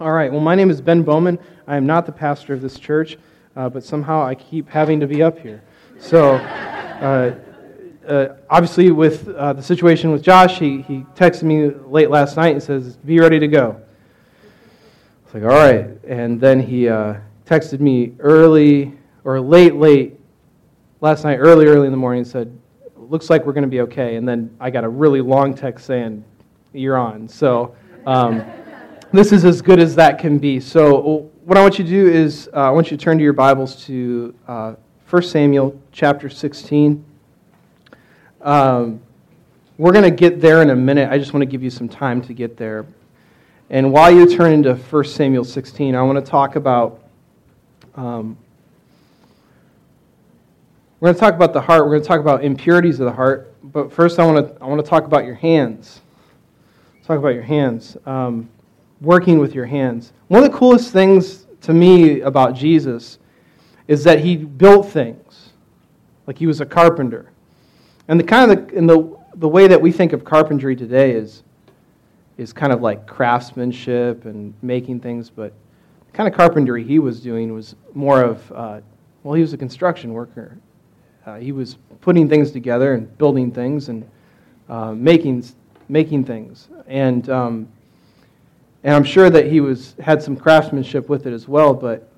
All right, well, my name is Ben Bowman. I am not the pastor of this church, uh, but somehow I keep having to be up here. So, uh, uh, obviously, with uh, the situation with Josh, he, he texted me late last night and says, Be ready to go. I was like, All right. And then he uh, texted me early or late, late last night, early, early in the morning, and said, Looks like we're going to be okay. And then I got a really long text saying, You're on. So, um, this is as good as that can be. So, what I want you to do is, uh, I want you to turn to your Bibles to uh, 1 Samuel chapter 16. Um, we're going to get there in a minute. I just want to give you some time to get there. And while you turn into 1 Samuel 16, I want to talk about. Um, we're going to talk about the heart. We're going to talk about impurities of the heart. But first, I want to, I want to talk about your hands. Talk about your hands. Um, working with your hands. One of the coolest things to me about Jesus is that he built things, like he was a carpenter. And the kind of the, and the, the way that we think of carpentry today is, is kind of like craftsmanship and making things, but the kind of carpentry he was doing was more of, uh, well, he was a construction worker. Uh, he was putting things together and building things and uh, making, making things. And um, and I'm sure that he was, had some craftsmanship with it as well, but,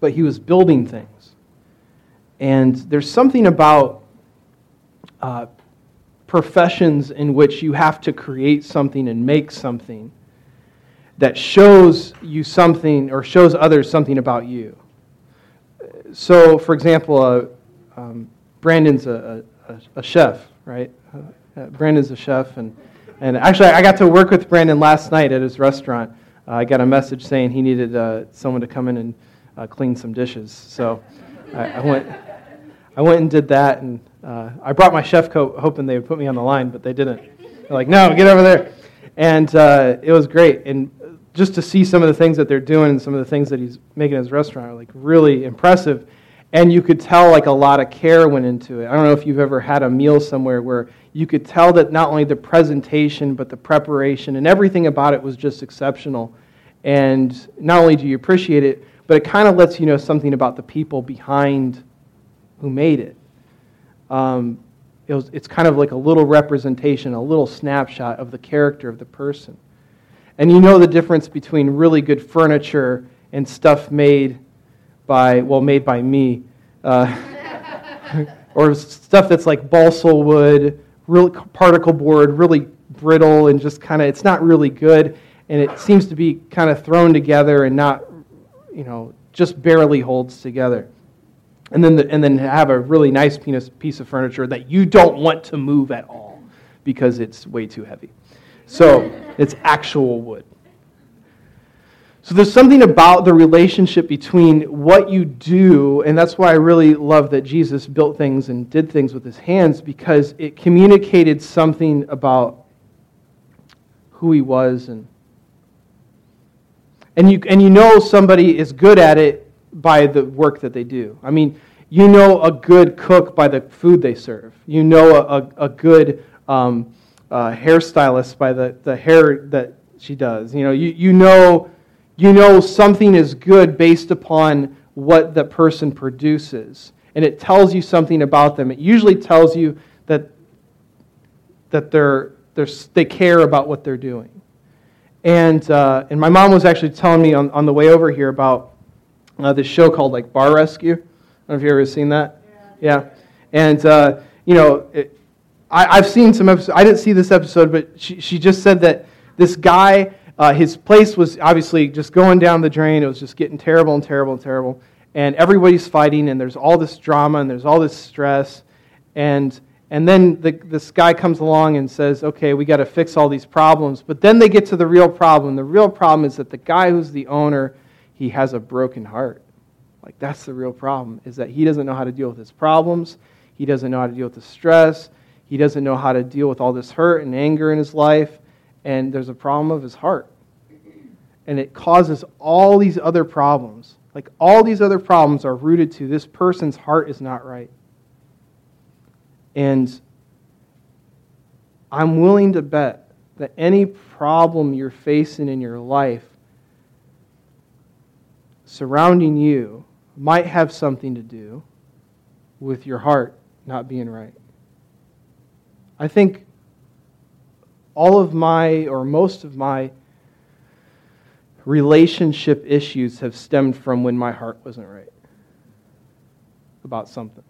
but he was building things. And there's something about uh, professions in which you have to create something and make something that shows you something or shows others something about you. So, for example, uh, um, Brandon's a, a, a, chef, right? Uh, Brandon's a chef, and and actually, I got to work with Brandon last night at his restaurant. Uh, I got a message saying he needed uh, someone to come in and uh, clean some dishes. So I, I, went, I went and did that, and uh, I brought my chef coat, hoping they would put me on the line, but they didn't. They're like, "No, get over there," and uh, it was great. And just to see some of the things that they're doing and some of the things that he's making in his restaurant are like really impressive and you could tell like a lot of care went into it. I don't know if you've ever had a meal somewhere where you could tell that not only the presentation but the preparation and everything about it was just exceptional. And not only do you appreciate it, but it kind of lets you know something about the people behind who made it. Um, it was, it's kind of like a little representation, a little snapshot of the character of the person. And you know the difference between really good furniture and stuff made by, well, made by me, uh, or stuff that's like balsa wood, real particle board, really brittle and just kind of, it's not really good. And it seems to be kind of thrown together and not, you know, just barely holds together. And then, the, and then have a really nice piece of furniture that you don't want to move at all because it's way too heavy. So it's actual wood. So there's something about the relationship between what you do, and that's why I really love that Jesus built things and did things with his hands, because it communicated something about who he was and and you and you know somebody is good at it by the work that they do. I mean, you know a good cook by the food they serve. You know a, a, a good um, uh, hairstylist by the, the hair that she does. You know, you, you know you know something is good based upon what the person produces. And it tells you something about them. It usually tells you that, that they're, they're, they care about what they're doing. And, uh, and my mom was actually telling me on, on the way over here about uh, this show called like Bar Rescue. I don't know if you've ever seen that. Yeah. yeah. And, uh, you know, it, I, have seen some episodes. I didn't see this episode, but she, she just said that this guy uh, his place was obviously just going down the drain. It was just getting terrible and terrible and terrible. And everybody's fighting, and there's all this drama, and there's all this stress. And, and then the, this guy comes along and says, okay, we got to fix all these problems. But then they get to the real problem. The real problem is that the guy who's the owner, he has a broken heart. Like, that's the real problem, is that he doesn't know how to deal with his problems. He doesn't know how to deal with the stress. He doesn't know how to deal with all this hurt and anger in his life and there's a problem of his heart. And it causes all these other problems. Like all these other problems are rooted to this person's heart is not right. And I'm willing to bet that any problem you're facing in your life surrounding you might have something to do with your heart not being right. I think all of my, or most of my, relationship issues have stemmed from when my heart wasn't right about something.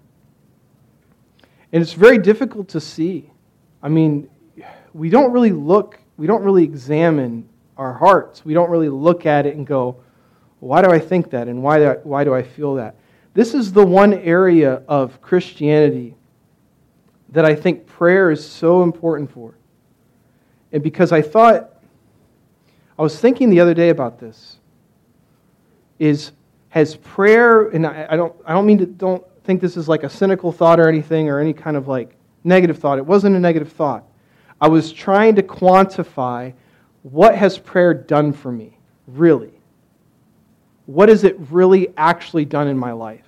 And it's very difficult to see. I mean, we don't really look, we don't really examine our hearts. We don't really look at it and go, why do I think that and why do I, why do I feel that? This is the one area of Christianity that I think prayer is so important for. And because I thought, I was thinking the other day about this, is has prayer, and I, don't, I don't mean to, don't think this is like a cynical thought or anything or any kind of like negative thought. It wasn't a negative thought. I was trying to quantify what has prayer done for me, really? What has it really actually done in my life?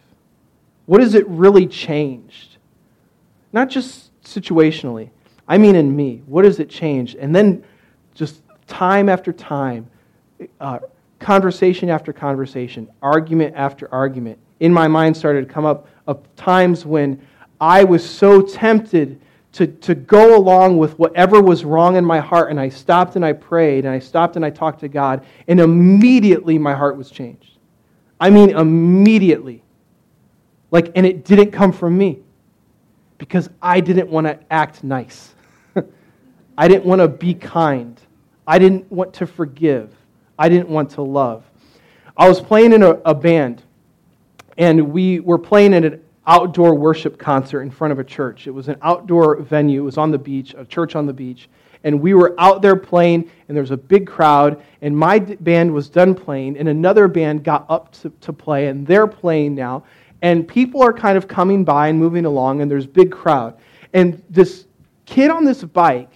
What has it really changed? Not just situationally, I mean in me. What has it changed? And then just time after time, uh, conversation after conversation, argument after argument, in my mind started to come up of times when I was so tempted to, to go along with whatever was wrong in my heart, and I stopped and I prayed, and I stopped and I talked to God, and immediately my heart was changed. I mean, immediately. Like, and it didn't come from me because I didn't want to act nice. I didn't want to be kind. I didn't want to forgive. I didn't want to love. I was playing in a, a band, and we were playing in an outdoor worship concert in front of a church. It was an outdoor venue, it was on the beach, a church on the beach. And we were out there playing, and there was a big crowd, and my band was done playing, and another band got up to, to play, and they're playing now. And people are kind of coming by and moving along, and there's a big crowd. And this kid on this bike,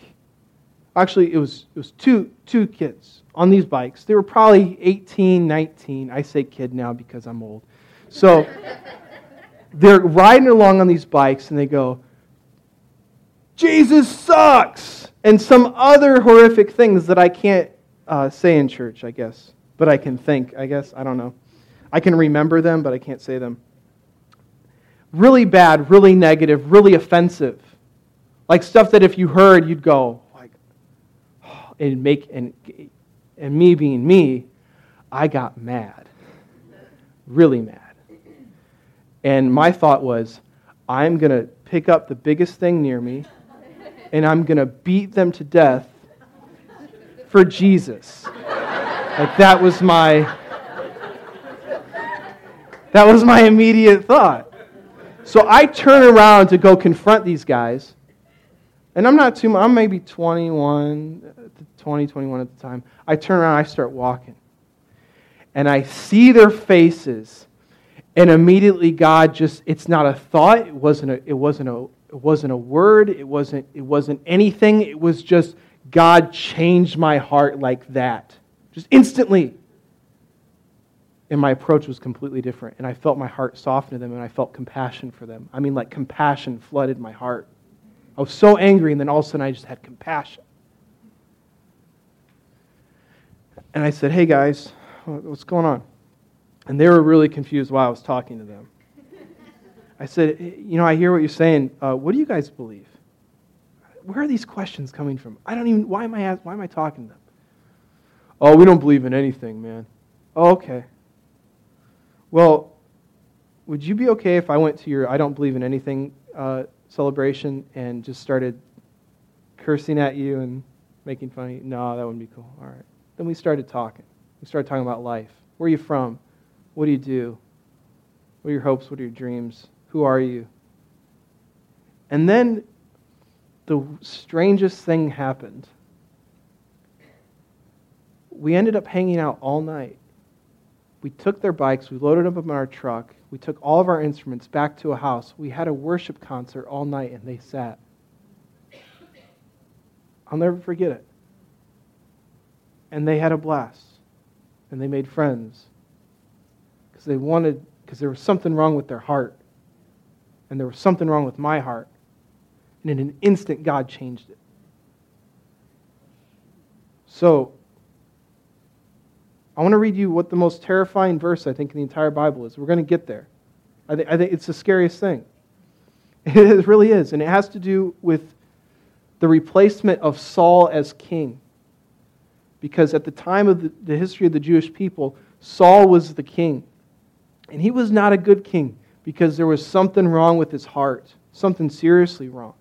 actually, it was, it was two, two kids on these bikes. They were probably 18, 19. I say kid now because I'm old. So they're riding along on these bikes and they go, Jesus sucks! And some other horrific things that I can't uh, say in church, I guess. But I can think, I guess. I don't know. I can remember them, but I can't say them. Really bad, really negative, really offensive. Like stuff that if you heard, you'd go, and make, and, and me being me, I got mad. Really mad. And my thought was, I'm going to pick up the biggest thing near me and I'm going to beat them to death for Jesus. Like that was my that was my immediate thought. So I turn around to go confront these guys. And I'm not too I'm maybe 21, 20, 21 at the time. I turn around, I start walking. And I see their faces and immediately God just, it's not a thought, it wasn't a, it wasn't a, it wasn't a word, it wasn't, it wasn't anything. It was just God changed my heart like that. Just instantly. And my approach was completely different. And I felt my heart soften to them and I felt compassion for them. I mean, like compassion flooded my heart. I was so angry, and then all of a sudden I just had compassion. And I said, Hey guys, what's going on? And they were really confused while I was talking to them. I said, You know, I hear what you're saying. Uh, what do you guys believe? Where are these questions coming from? I don't even, why am I, why am I talking to them? Oh, we don't believe in anything, man. Oh, okay. Well, would you be okay if I went to your I don't believe in anything uh, celebration and just started cursing at you and making fun of you? No, that wouldn't be cool. All right. Then we started talking. We started talking about life. Where are you from? What do you do? What are your hopes? What are your dreams? Who are you? And then the strangest thing happened. We ended up hanging out all night. We took their bikes, we loaded them up in our truck, we took all of our instruments back to a house. We had a worship concert all night, and they sat. I'll never forget it. And they had a blast, and they made friends, Because they wanted, because there was something wrong with their heart. And there was something wrong with my heart. And in an instant, God changed it. So, I want to read you what the most terrifying verse I think in the entire Bible is. We're going to get there. I, th- I think it's the scariest thing. It really is. And it has to do with the replacement of Saul as king. Because at the time of the, the history of the Jewish people, Saul was the king. And he was not a good king because there was something wrong with his heart, something seriously wrong.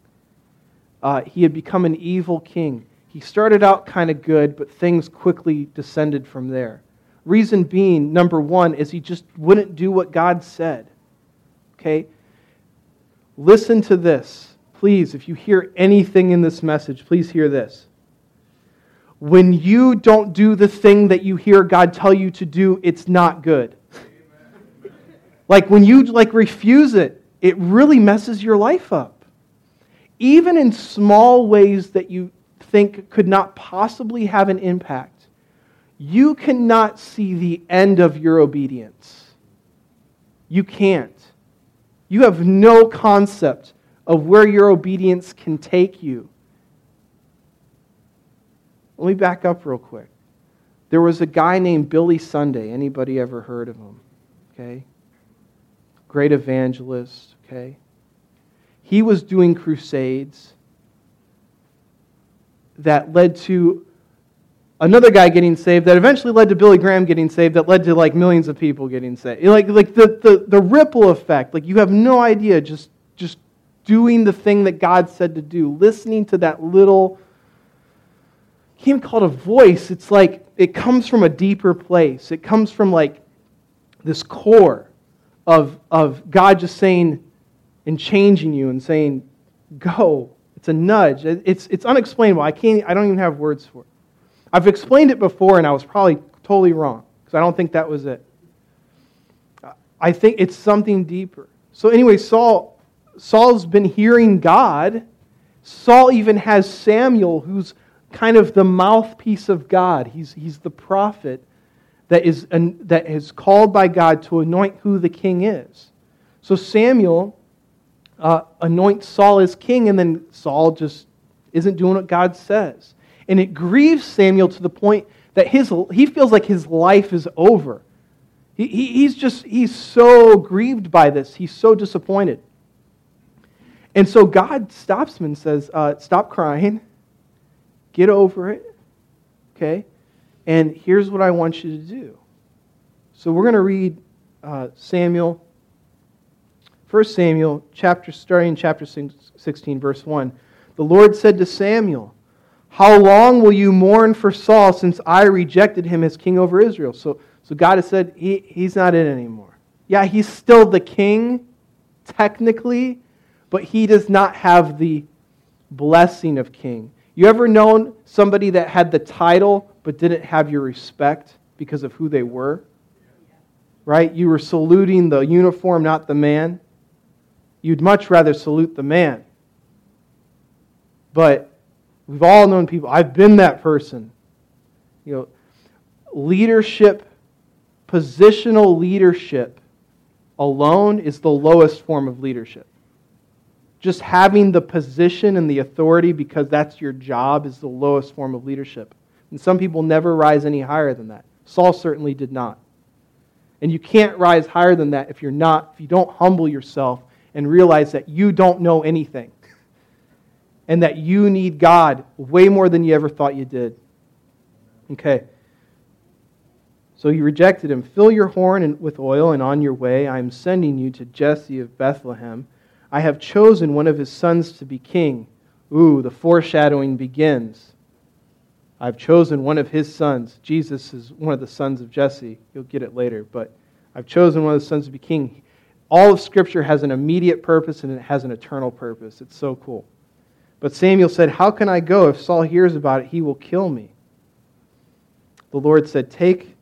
Uh, he had become an evil king. He started out kind of good, but things quickly descended from there. Reason being, number one, is he just wouldn't do what God said. Okay? Listen to this. Please, if you hear anything in this message, please hear this. When you don't do the thing that you hear God tell you to do, it's not good. like when you like refuse it, it really messes your life up. Even in small ways that you think could not possibly have an impact you cannot see the end of your obedience. You can't. You have no concept of where your obedience can take you. Let me back up real quick. There was a guy named Billy Sunday. Anybody ever heard of him? Okay? Great evangelist, okay? He was doing crusades that led to another guy getting saved that eventually led to Billy Graham getting saved that led to like millions of people getting saved. Like, like the, the, the ripple effect, like you have no idea just, just doing the thing that God said to do, listening to that little, can't call it a voice. It's like it comes from a deeper place. It comes from like this core of, of God just saying and changing you and saying, go. It's a nudge. It's, it's unexplainable. I, can't, I don't even have words for it. I've explained it before, and I was probably totally wrong because I don't think that was it. I think it's something deeper. So, anyway, Saul, Saul's been hearing God. Saul even has Samuel, who's kind of the mouthpiece of God. He's, he's the prophet that is, that is called by God to anoint who the king is. So Samuel uh, anoints Saul as king, and then Saul just isn't doing what God says. And it grieves Samuel to the point that his, he feels like his life is over. He, he, he's just, he's so grieved by this. He's so disappointed. And so God stops him and says, uh, Stop crying. Get over it. Okay? And here's what I want you to do. So we're going to read uh, Samuel, 1 Samuel, chapter, starting in chapter 16, verse 1. The Lord said to Samuel, how long will you mourn for Saul since I rejected him as king over Israel? So, so God has said he, he's not in anymore. Yeah, he's still the king, technically, but he does not have the blessing of king. You ever known somebody that had the title but didn't have your respect because of who they were? Right? You were saluting the uniform, not the man. You'd much rather salute the man. But We've all known people. I've been that person. You know, leadership, positional leadership alone is the lowest form of leadership. Just having the position and the authority because that's your job is the lowest form of leadership. And some people never rise any higher than that. Saul certainly did not. And you can't rise higher than that if you're not, if you don't humble yourself and realize that you don't know anything and that you need God way more than you ever thought you did. Okay. So you rejected him. Fill your horn with oil, and on your way I am sending you to Jesse of Bethlehem. I have chosen one of his sons to be king. Ooh, the foreshadowing begins. I've chosen one of his sons. Jesus is one of the sons of Jesse. You'll get it later, but I've chosen one of the sons to be king. All of Scripture has an immediate purpose and it has an eternal purpose. It's so cool. But Samuel said, How can I go? If Saul hears about it, he will kill me. The Lord said, Take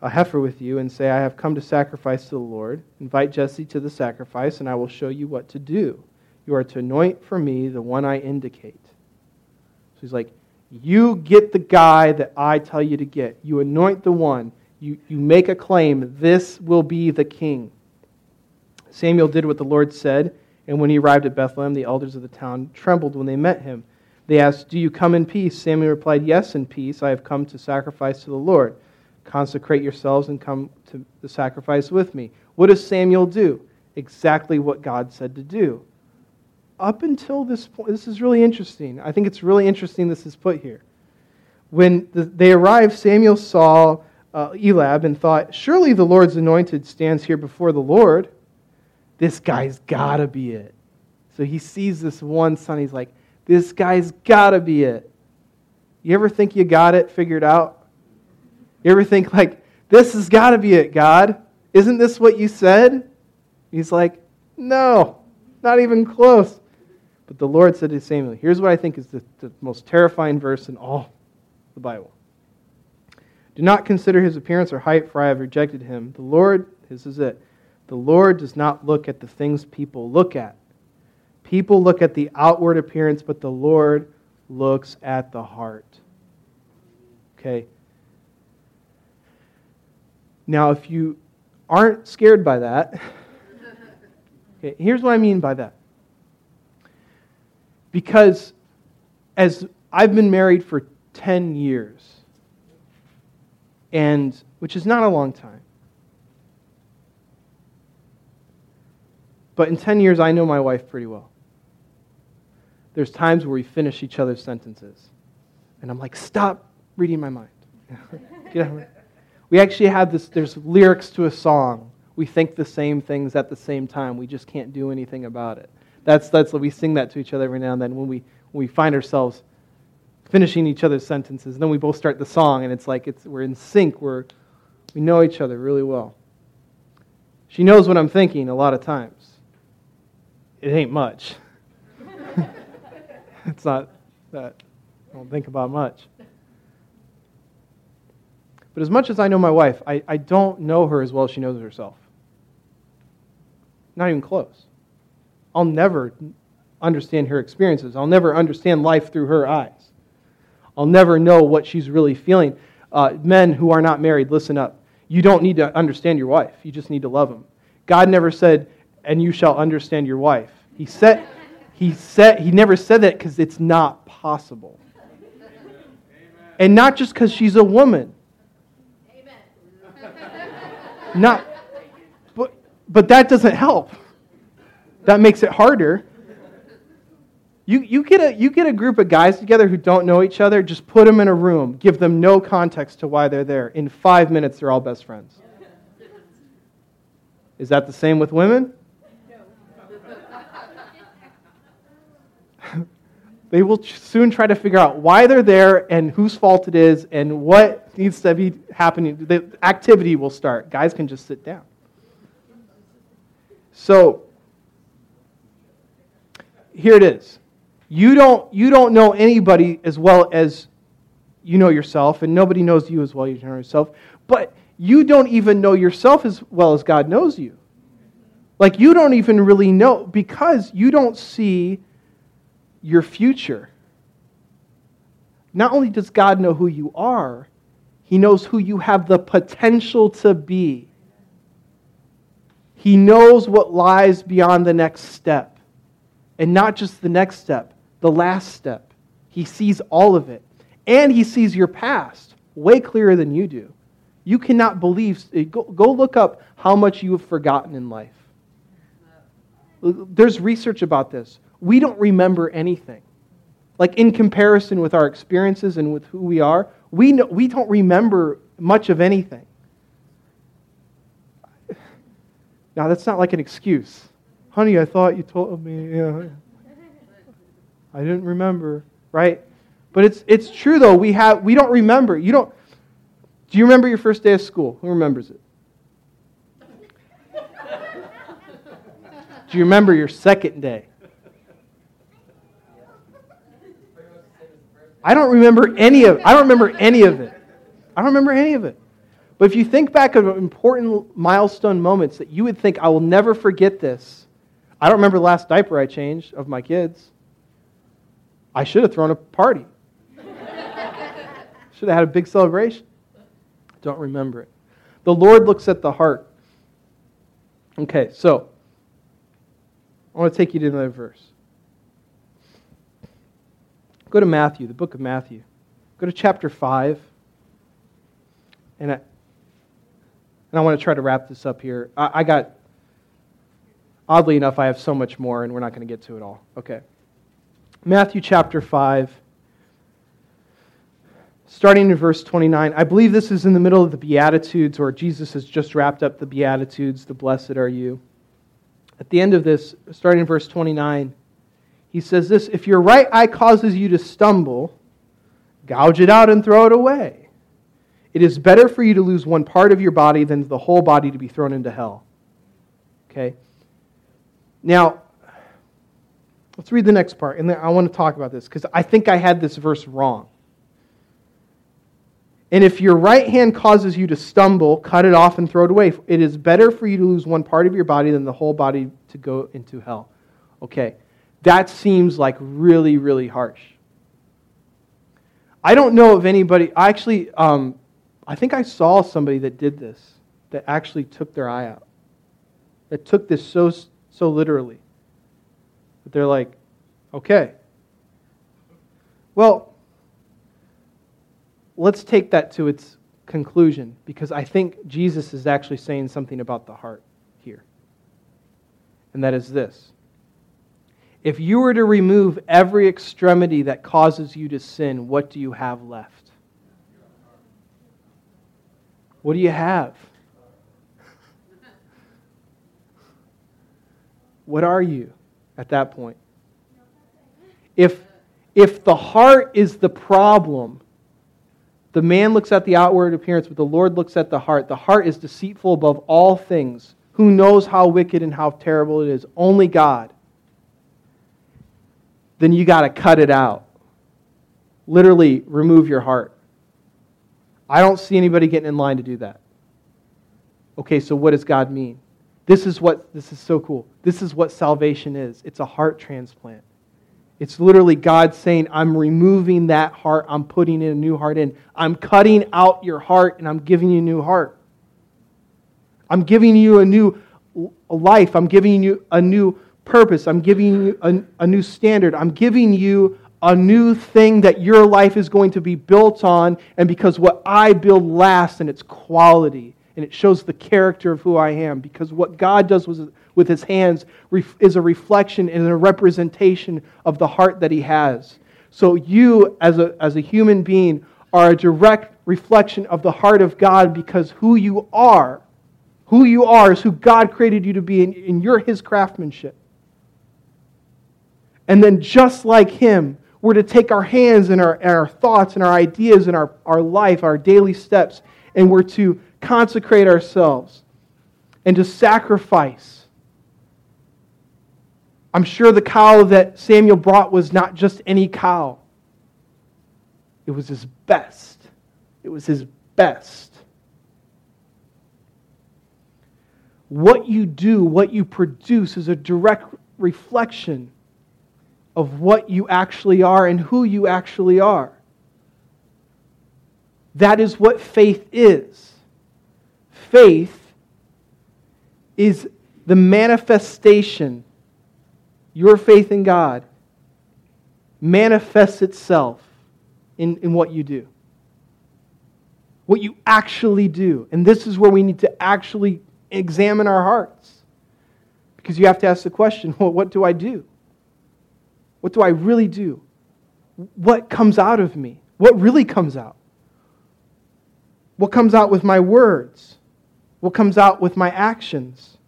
a heifer with you and say, I have come to sacrifice to the Lord. Invite Jesse to the sacrifice, and I will show you what to do. You are to anoint for me the one I indicate. So he's like, You get the guy that I tell you to get. You anoint the one. You, you make a claim. This will be the king. Samuel did what the Lord said. And when he arrived at Bethlehem, the elders of the town trembled when they met him. They asked, Do you come in peace? Samuel replied, Yes, in peace. I have come to sacrifice to the Lord. Consecrate yourselves and come to the sacrifice with me. What does Samuel do? Exactly what God said to do. Up until this point, this is really interesting. I think it's really interesting this is put here. When the, they arrived, Samuel saw uh, Eliab and thought, Surely the Lord's anointed stands here before the Lord. This guy's got to be it. So he sees this one son. He's like, This guy's got to be it. You ever think you got it figured out? You ever think, like, this has got to be it, God? Isn't this what you said? He's like, No, not even close. But the Lord said to Samuel, Here's what I think is the, the most terrifying verse in all the Bible. Do not consider his appearance or height, for I have rejected him. The Lord, this is it, the Lord does not look at the things people look at. People look at the outward appearance, but the Lord looks at the heart. Okay? Now, if you aren't scared by that, okay, here's what I mean by that. Because as I've been married for 10 years, and which is not a long time. But in 10 years, I know my wife pretty well. There's times where we finish each other's sentences. And I'm like, stop reading my mind. we actually have this, there's lyrics to a song. We think the same things at the same time. We just can't do anything about it. That's, that's we sing that to each other every now and then when we, when we find ourselves finishing each other's sentences. And then we both start the song, and it's like it's, we're in sync. We're, we know each other really well. She knows what I'm thinking a lot of times. It ain't much. it's not that I don't think about much. But as much as I know my wife, I, I don't know her as well as she knows herself. Not even close. I'll never understand her experiences. I'll never understand life through her eyes. I'll never know what she's really feeling. Uh, men who are not married, listen up. You don't need to understand your wife, you just need to love them. God never said, and you shall understand your wife. He said, he said, he never said that because it's not possible. And not just because she's a woman. Not, but, but that doesn't help. That makes it harder. You, you, get a, you get a group of guys together who don't know each other, just put them in a room, give them no context to why they're there. In five minutes, they're all best friends. Is that the same with women? They will soon try to figure out why they're there and whose fault it is and what needs to be happening. The activity will start. Guys can just sit down. So, here it is you don't, you don't know anybody as well as you know yourself, and nobody knows you as well as you know yourself, but you don't even know yourself as well as God knows you. Like, you don't even really know because you don't see your future. Not only does God know who you are, He knows who you have the potential to be. He knows what lies beyond the next step. And not just the next step, the last step. He sees all of it. And he sees your past way clearer than you do. You cannot believe. Eh, go, go look up how much you have forgotten in life. There's research about this. We don't remember anything. Like in comparison with our experiences and with who we are, we, know, we don't remember much of anything. Now, that's not like an excuse. Honey, I thought you told me. No. I didn't remember, right? But it's, it's true, though. We, have, we don't remember. You don't, do you remember your first day of school? Who remembers it? Do you remember your second day? I don't remember any of I don't remember any of it. I don't remember any of it. But if you think back of important milestone moments that you would think I will never forget this. I don't remember the last diaper I changed of my kids. I should have thrown a party. should have had a big celebration. Don't remember it. The Lord looks at the heart. Okay, so I want to take you to another verse. Go to Matthew, the book of Matthew. Go to chapter 5. And I, And I want to try to wrap this up here. I, I got, oddly enough, I have so much more, and we're not going to get to it all. Okay. Matthew chapter 5, starting in verse 29. I believe this is in the middle of the Beatitudes, or Jesus has just wrapped up the Beatitudes, the blessed are you. At the end of this, starting in verse 29, he says this If your right eye causes you to stumble, gouge it out and throw it away. It is better for you to lose one part of your body than the whole body to be thrown into hell. Okay? Now, let's read the next part, and then I want to talk about this because I think I had this verse wrong. And if your right hand causes you to stumble, cut it off and throw it away. It is better for you to lose one part of your body than the whole body to go into hell. Okay, that seems like really, really harsh. I don't know of anybody, I actually, um, I think I saw somebody that did this, that actually took their eye out, that took this so, so literally. But they're like, okay. Well, let's take that to its conclusion because I think Jesus is actually saying something about the heart here. And that is this If you were to remove every extremity that causes you to sin, what do you have left? What do you have? What are you at that point? If, if the heart is the problem, the man looks at the outward appearance, but the Lord looks at the heart. The heart is deceitful above all things. Who knows how wicked and how terrible it is? Only God. Then you got to cut it out. Literally, remove your heart. I don't see anybody getting in line to do that. Okay, so what does God mean? This is what this is so cool. This is what salvation is. It's a heart transplant. It's literally God saying, I'm removing that heart, I'm putting in a new heart in. I'm cutting out your heart and I'm giving you a new heart. I'm giving you a new life. I'm giving you a new purpose. I'm giving you a, a new standard. I'm giving you a new thing that your life is going to be built on. And because what I build lasts and its quality and it shows the character of who I am. Because what God does with, his hands is a reflection and a representation of the heart that he has. So you, as a, as a human being, are a direct reflection of the heart of God because who you are, who you are is who God created you to be, and you're his craftsmanship. And then, just like him, we're to take our hands and our, and our thoughts and our ideas and our, our life, our daily steps, and we're to consecrate ourselves and to sacrifice. I'm sure the cow that Samuel brought was not just any cow, it was his best. It was his best. What you do, what you produce, is a direct reflection of what you actually are and who you actually are. That is what faith is faith is the manifestation, your faith in God manifests itself in, in what you do. What you actually do. And this is where we need to actually examine our hearts. Because you have to ask the question well, what do I do? What do I really do? What comes out of me? What really comes out? What comes out with my words? what comes out with my actions.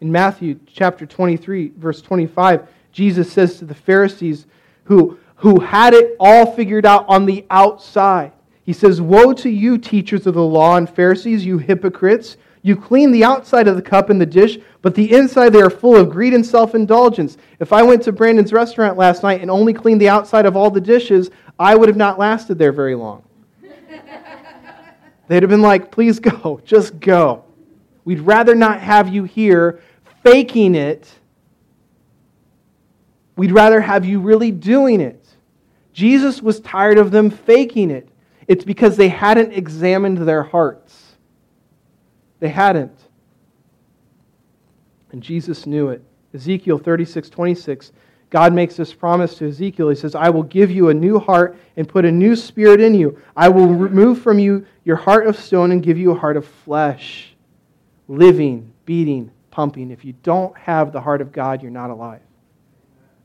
In Matthew chapter 23, verse 25, Jesus says to the Pharisees who, who had it all figured out on the outside, He says, Woe to you, teachers of the law and Pharisees, you hypocrites! You clean the outside of the cup and the dish, but the inside they are full of greed and self indulgence. If I went to Brandon's restaurant last night and only cleaned the outside of all the dishes, I would have not lasted there very long. They'd have been like, please go, just go. We'd rather not have you here faking it. We'd rather have you really doing it. Jesus was tired of them faking it. It's because they hadn't examined their hearts. They hadn't. And Jesus knew it. Ezekiel 36 26, God makes this promise to Ezekiel. He says, I will give you a new heart and put a new spirit in you. I will remove from you your heart of stone and give you a heart of flesh, living, beating, pumping. If you don't have the heart of God, you're not alive.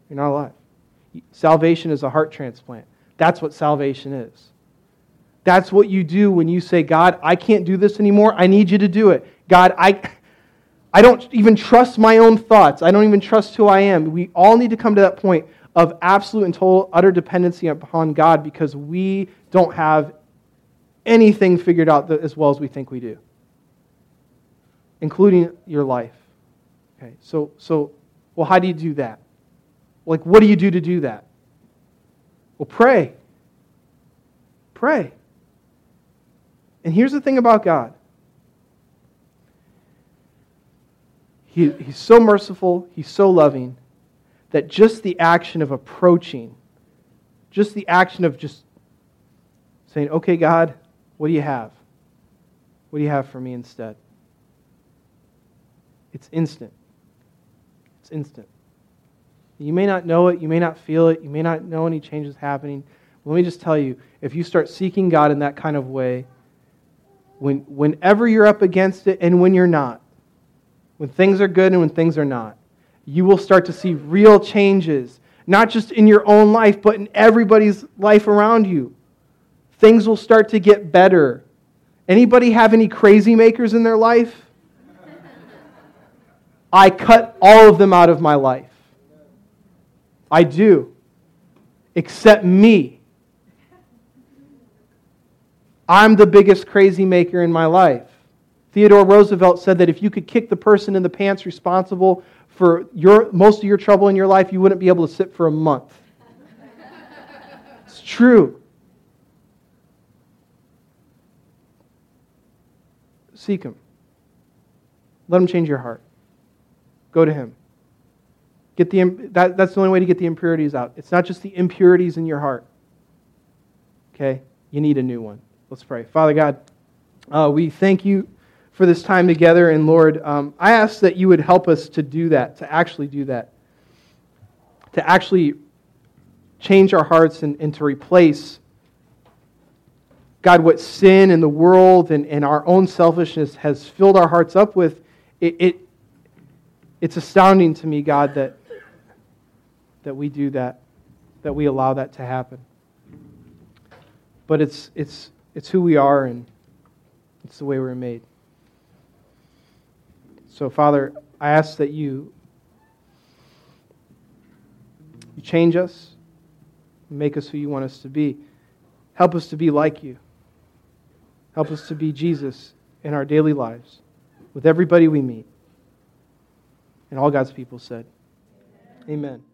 You're not alive. Salvation is a heart transplant. That's what salvation is. That's what you do when you say, God, I can't do this anymore. I need you to do it. God, I, I don't even trust my own thoughts. I don't even trust who I am. We all need to come to that point of absolute and total utter dependency upon God because we don't have anything figured out as well as we think we do, including your life. Okay, so, so well, how do you do that? Like, what do you do to do that? Well, pray. Pray. And here's the thing about God he, He's so merciful, He's so loving, that just the action of approaching, just the action of just saying, okay, God, what do you have? What do you have for me instead? It's instant. It's instant. You may not know it, you may not feel it, you may not know any changes happening. Let me just tell you if you start seeking God in that kind of way, when, whenever you're up against it and when you're not, when things are good and when things are not, you will start to see real changes, not just in your own life, but in everybody's life around you. Things will start to get better. Anybody have any crazy makers in their life? I cut all of them out of my life. I do. Except me. I'm the biggest crazy maker in my life. Theodore Roosevelt said that if you could kick the person in the pants responsible for your, most of your trouble in your life, you wouldn't be able to sit for a month. it's true. Seek Him. Let Him change your heart. Go to Him. Get the, that, that's the only way to get the impurities out. It's not just the impurities in your heart. Okay? You need a new one. Let's pray. Father God, uh, we thank you for this time together. And Lord, um, I ask that you would help us to do that, to actually do that, to actually change our hearts and, and to replace, God, what sin in the world and, and our own selfishness has filled our hearts up with. It, it, it's astounding to me, God, that, that we do that, that we allow that to happen. But it's, it's, it's who we are and it's the way we're made. So, Father, I ask that you, you change us, make us who you want us to be. Help us to be like you. Help us to be Jesus in our daily lives with everybody we meet. And all God's people said, Amen. Amen.